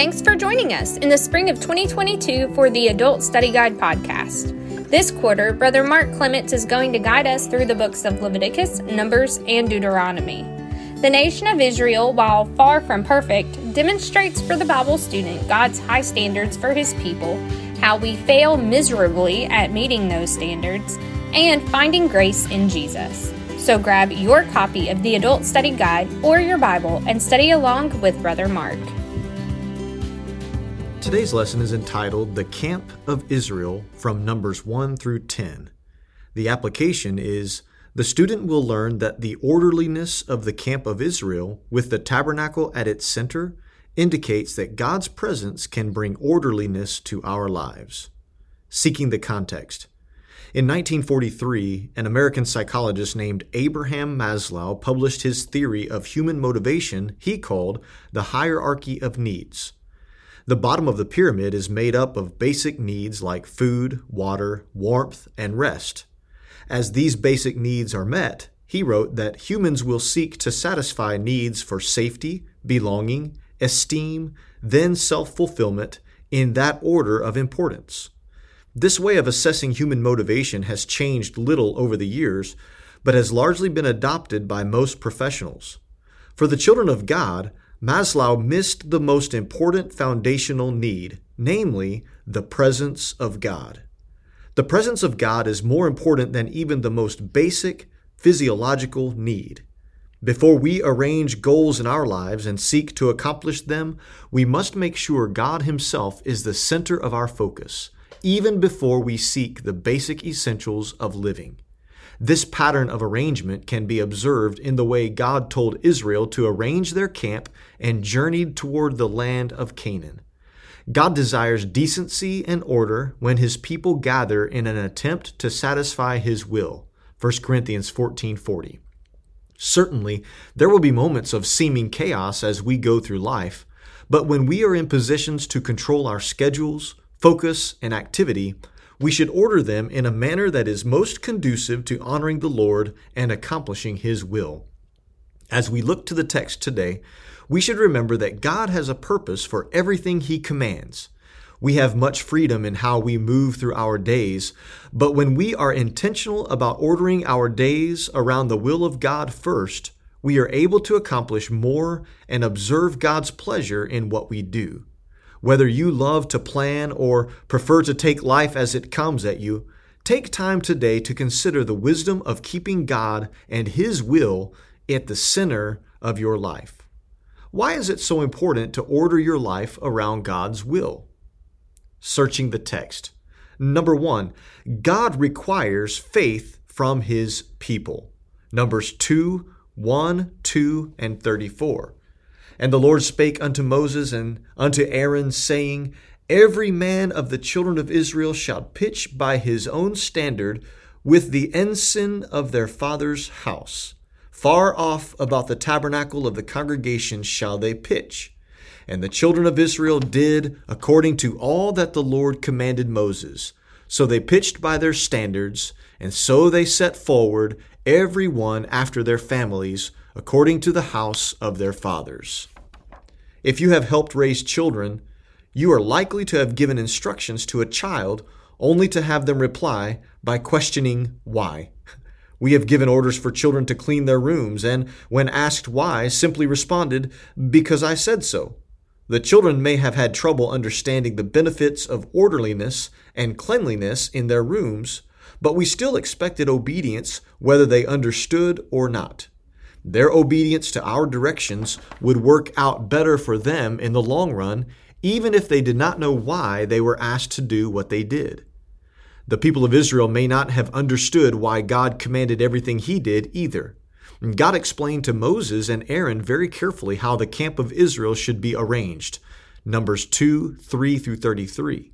Thanks for joining us in the spring of 2022 for the Adult Study Guide podcast. This quarter, Brother Mark Clements is going to guide us through the books of Leviticus, Numbers, and Deuteronomy. The nation of Israel, while far from perfect, demonstrates for the Bible student God's high standards for his people, how we fail miserably at meeting those standards, and finding grace in Jesus. So grab your copy of the Adult Study Guide or your Bible and study along with Brother Mark. Today's lesson is entitled The Camp of Israel from Numbers 1 through 10. The application is the student will learn that the orderliness of the camp of Israel, with the tabernacle at its center, indicates that God's presence can bring orderliness to our lives. Seeking the context. In 1943, an American psychologist named Abraham Maslow published his theory of human motivation he called the hierarchy of needs. The bottom of the pyramid is made up of basic needs like food, water, warmth, and rest. As these basic needs are met, he wrote that humans will seek to satisfy needs for safety, belonging, esteem, then self fulfillment in that order of importance. This way of assessing human motivation has changed little over the years, but has largely been adopted by most professionals. For the children of God, Maslow missed the most important foundational need, namely, the presence of God. The presence of God is more important than even the most basic physiological need. Before we arrange goals in our lives and seek to accomplish them, we must make sure God Himself is the center of our focus, even before we seek the basic essentials of living. This pattern of arrangement can be observed in the way God told Israel to arrange their camp and journeyed toward the land of Canaan. God desires decency and order when his people gather in an attempt to satisfy his will. 1 Corinthians 14:40. Certainly, there will be moments of seeming chaos as we go through life, but when we are in positions to control our schedules, focus, and activity, we should order them in a manner that is most conducive to honoring the Lord and accomplishing His will. As we look to the text today, we should remember that God has a purpose for everything He commands. We have much freedom in how we move through our days, but when we are intentional about ordering our days around the will of God first, we are able to accomplish more and observe God's pleasure in what we do. Whether you love to plan or prefer to take life as it comes at you, take time today to consider the wisdom of keeping God and His will at the center of your life. Why is it so important to order your life around God's will? Searching the text. Number one, God requires faith from His people. Numbers 2, 1, 2, and 34. And the Lord spake unto Moses and unto Aaron, saying, Every man of the children of Israel shall pitch by his own standard with the ensign of their father's house. Far off about the tabernacle of the congregation shall they pitch. And the children of Israel did according to all that the Lord commanded Moses. So they pitched by their standards, and so they set forward, every one after their families, according to the house of their fathers. If you have helped raise children, you are likely to have given instructions to a child only to have them reply by questioning why. We have given orders for children to clean their rooms, and when asked why, simply responded, Because I said so. The children may have had trouble understanding the benefits of orderliness and cleanliness in their rooms, but we still expected obedience whether they understood or not. Their obedience to our directions would work out better for them in the long run, even if they did not know why they were asked to do what they did. The people of Israel may not have understood why God commanded everything He did either. God explained to Moses and Aaron very carefully how the camp of Israel should be arranged. Numbers 2, 3 through 33.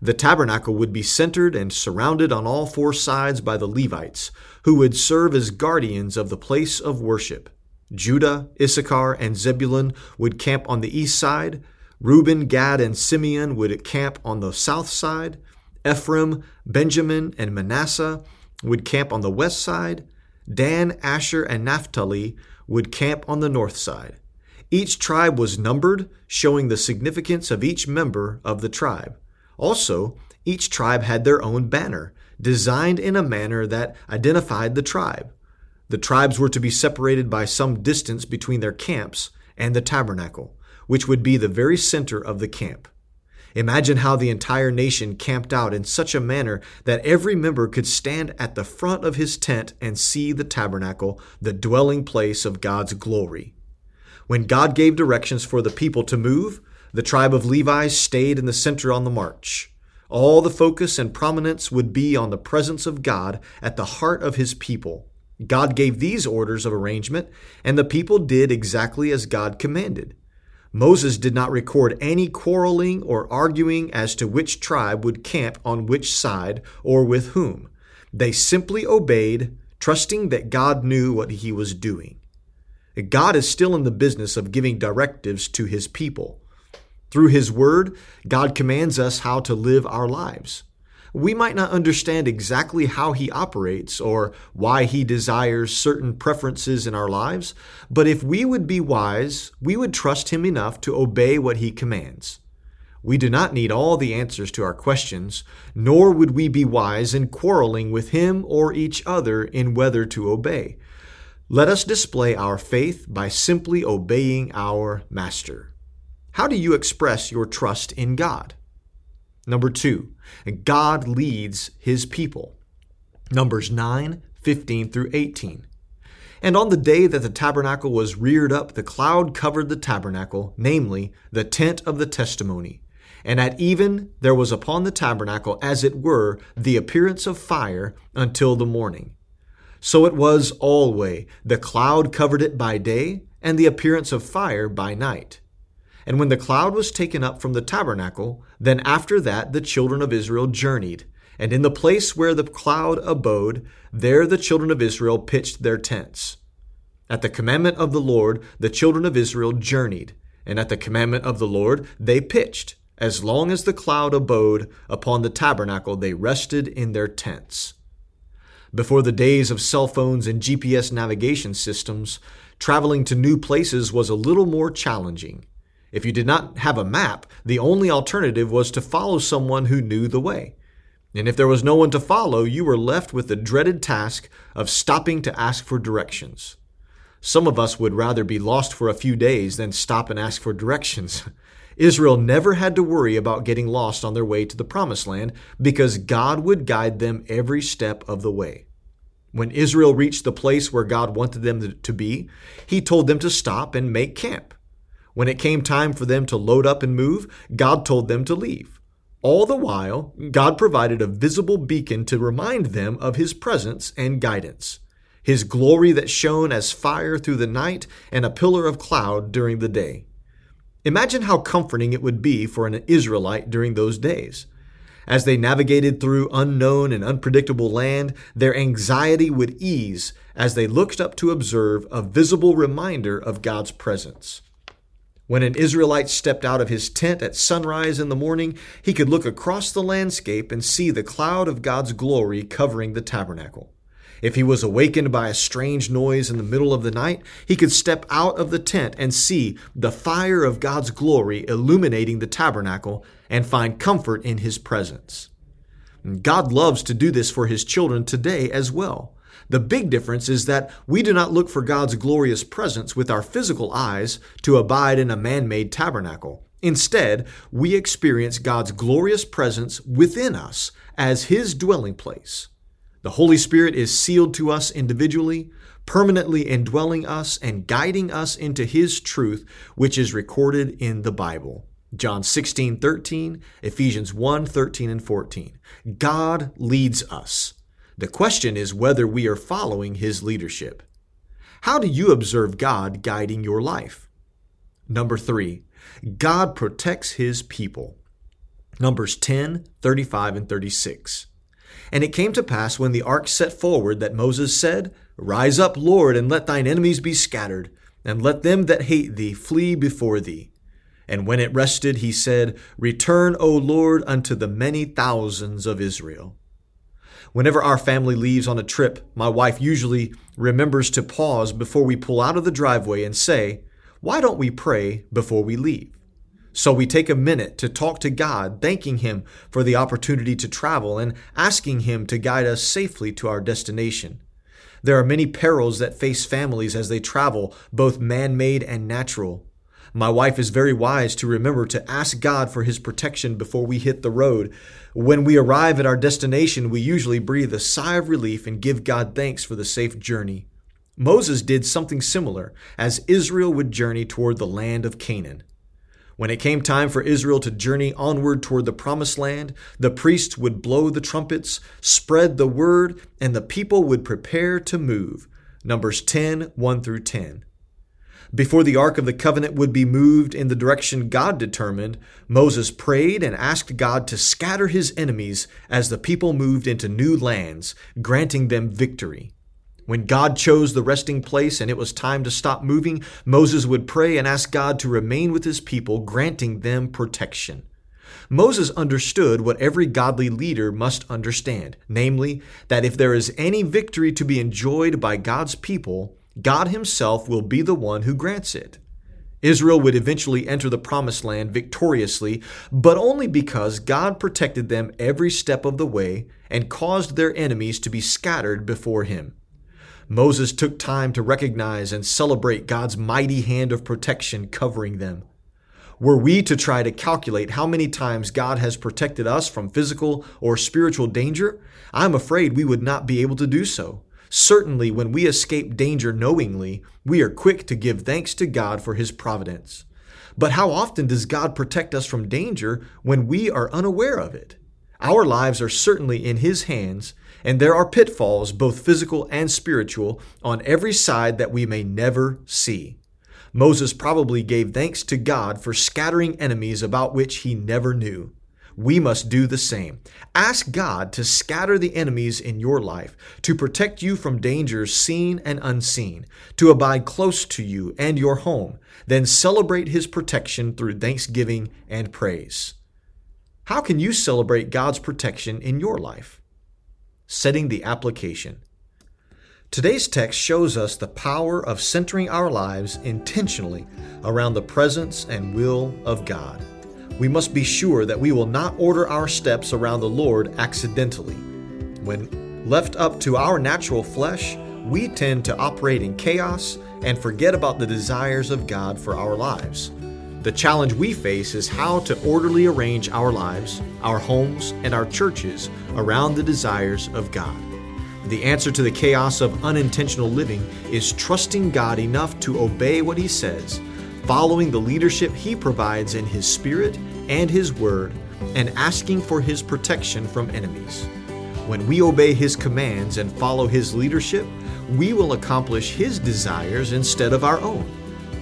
The tabernacle would be centered and surrounded on all four sides by the Levites, who would serve as guardians of the place of worship. Judah, Issachar, and Zebulun would camp on the east side. Reuben, Gad, and Simeon would camp on the south side. Ephraim, Benjamin, and Manasseh would camp on the west side. Dan, Asher, and Naphtali would camp on the north side. Each tribe was numbered, showing the significance of each member of the tribe. Also, each tribe had their own banner, designed in a manner that identified the tribe. The tribes were to be separated by some distance between their camps and the tabernacle, which would be the very center of the camp. Imagine how the entire nation camped out in such a manner that every member could stand at the front of his tent and see the tabernacle, the dwelling place of God's glory. When God gave directions for the people to move, the tribe of Levi stayed in the center on the march. All the focus and prominence would be on the presence of God at the heart of his people. God gave these orders of arrangement, and the people did exactly as God commanded. Moses did not record any quarreling or arguing as to which tribe would camp on which side or with whom. They simply obeyed, trusting that God knew what he was doing. God is still in the business of giving directives to his people. Through His Word, God commands us how to live our lives. We might not understand exactly how He operates or why He desires certain preferences in our lives, but if we would be wise, we would trust Him enough to obey what He commands. We do not need all the answers to our questions, nor would we be wise in quarreling with Him or each other in whether to obey. Let us display our faith by simply obeying our Master. How do you express your trust in God? Number two, God leads his people. Numbers 9, 15 through 18. And on the day that the tabernacle was reared up, the cloud covered the tabernacle, namely, the tent of the testimony. And at even there was upon the tabernacle, as it were, the appearance of fire until the morning. So it was alway. The cloud covered it by day, and the appearance of fire by night. And when the cloud was taken up from the tabernacle, then after that the children of Israel journeyed. And in the place where the cloud abode, there the children of Israel pitched their tents. At the commandment of the Lord, the children of Israel journeyed, and at the commandment of the Lord, they pitched. As long as the cloud abode upon the tabernacle, they rested in their tents. Before the days of cell phones and GPS navigation systems, traveling to new places was a little more challenging. If you did not have a map, the only alternative was to follow someone who knew the way. And if there was no one to follow, you were left with the dreaded task of stopping to ask for directions. Some of us would rather be lost for a few days than stop and ask for directions. Israel never had to worry about getting lost on their way to the promised land because God would guide them every step of the way. When Israel reached the place where God wanted them to be, He told them to stop and make camp. When it came time for them to load up and move, God told them to leave. All the while, God provided a visible beacon to remind them of His presence and guidance. His glory that shone as fire through the night and a pillar of cloud during the day. Imagine how comforting it would be for an Israelite during those days. As they navigated through unknown and unpredictable land, their anxiety would ease as they looked up to observe a visible reminder of God's presence. When an Israelite stepped out of his tent at sunrise in the morning, he could look across the landscape and see the cloud of God's glory covering the tabernacle. If he was awakened by a strange noise in the middle of the night, he could step out of the tent and see the fire of God's glory illuminating the tabernacle and find comfort in his presence. God loves to do this for his children today as well. The big difference is that we do not look for God's glorious presence with our physical eyes to abide in a man made tabernacle. Instead, we experience God's glorious presence within us as His dwelling place. The Holy Spirit is sealed to us individually, permanently indwelling us and guiding us into His truth, which is recorded in the Bible. John 16, 13, Ephesians 1, 13, and 14. God leads us. The question is whether we are following His leadership. How do you observe God guiding your life? Number three, God protects His people. Numbers 10, 35, and 36. And it came to pass when the ark set forward that Moses said, Rise up, Lord, and let thine enemies be scattered, and let them that hate thee flee before thee. And when it rested, he said, Return, O Lord, unto the many thousands of Israel. Whenever our family leaves on a trip, my wife usually remembers to pause before we pull out of the driveway and say, why don't we pray before we leave? So we take a minute to talk to God, thanking Him for the opportunity to travel and asking Him to guide us safely to our destination. There are many perils that face families as they travel, both man made and natural. My wife is very wise to remember to ask God for His protection before we hit the road. When we arrive at our destination, we usually breathe a sigh of relief and give God thanks for the safe journey. Moses did something similar as Israel would journey toward the land of Canaan. When it came time for Israel to journey onward toward the promised land, the priests would blow the trumpets, spread the word, and the people would prepare to move. Numbers 10 1 through 10. Before the Ark of the Covenant would be moved in the direction God determined, Moses prayed and asked God to scatter his enemies as the people moved into new lands, granting them victory. When God chose the resting place and it was time to stop moving, Moses would pray and ask God to remain with his people, granting them protection. Moses understood what every godly leader must understand, namely, that if there is any victory to be enjoyed by God's people, God himself will be the one who grants it. Israel would eventually enter the promised land victoriously, but only because God protected them every step of the way and caused their enemies to be scattered before him. Moses took time to recognize and celebrate God's mighty hand of protection covering them. Were we to try to calculate how many times God has protected us from physical or spiritual danger, I'm afraid we would not be able to do so. Certainly, when we escape danger knowingly, we are quick to give thanks to God for His providence. But how often does God protect us from danger when we are unaware of it? Our lives are certainly in His hands, and there are pitfalls, both physical and spiritual, on every side that we may never see. Moses probably gave thanks to God for scattering enemies about which he never knew. We must do the same. Ask God to scatter the enemies in your life, to protect you from dangers seen and unseen, to abide close to you and your home. Then celebrate his protection through thanksgiving and praise. How can you celebrate God's protection in your life? Setting the application. Today's text shows us the power of centering our lives intentionally around the presence and will of God. We must be sure that we will not order our steps around the Lord accidentally. When left up to our natural flesh, we tend to operate in chaos and forget about the desires of God for our lives. The challenge we face is how to orderly arrange our lives, our homes, and our churches around the desires of God. The answer to the chaos of unintentional living is trusting God enough to obey what He says, following the leadership He provides in His Spirit and His Word, and asking for His protection from enemies. When we obey His commands and follow His leadership, we will accomplish His desires instead of our own.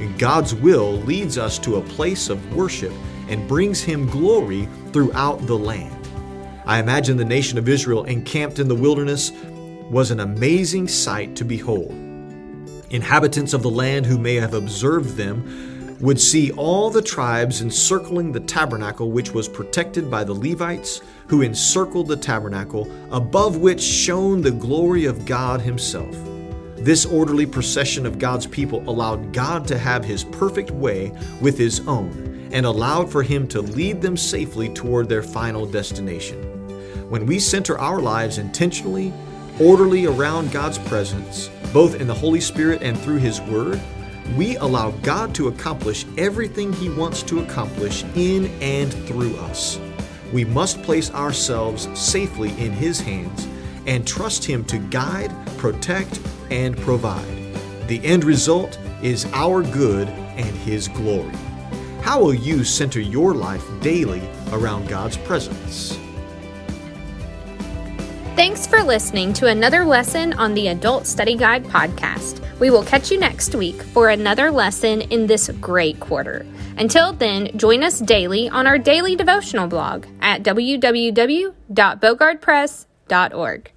And God's will leads us to a place of worship and brings him glory throughout the land. I imagine the nation of Israel encamped in the wilderness was an amazing sight to behold. Inhabitants of the land who may have observed them would see all the tribes encircling the tabernacle, which was protected by the Levites who encircled the tabernacle, above which shone the glory of God Himself. This orderly procession of God's people allowed God to have His perfect way with His own and allowed for Him to lead them safely toward their final destination. When we center our lives intentionally, orderly around God's presence, both in the Holy Spirit and through His Word, we allow God to accomplish everything He wants to accomplish in and through us. We must place ourselves safely in His hands and trust Him to guide, protect, and provide. The end result is our good and His glory. How will you center your life daily around God's presence? Thanks for listening to another lesson on the Adult Study Guide podcast. We will catch you next week for another lesson in this great quarter. Until then, join us daily on our daily devotional blog at www.bogardpress.org.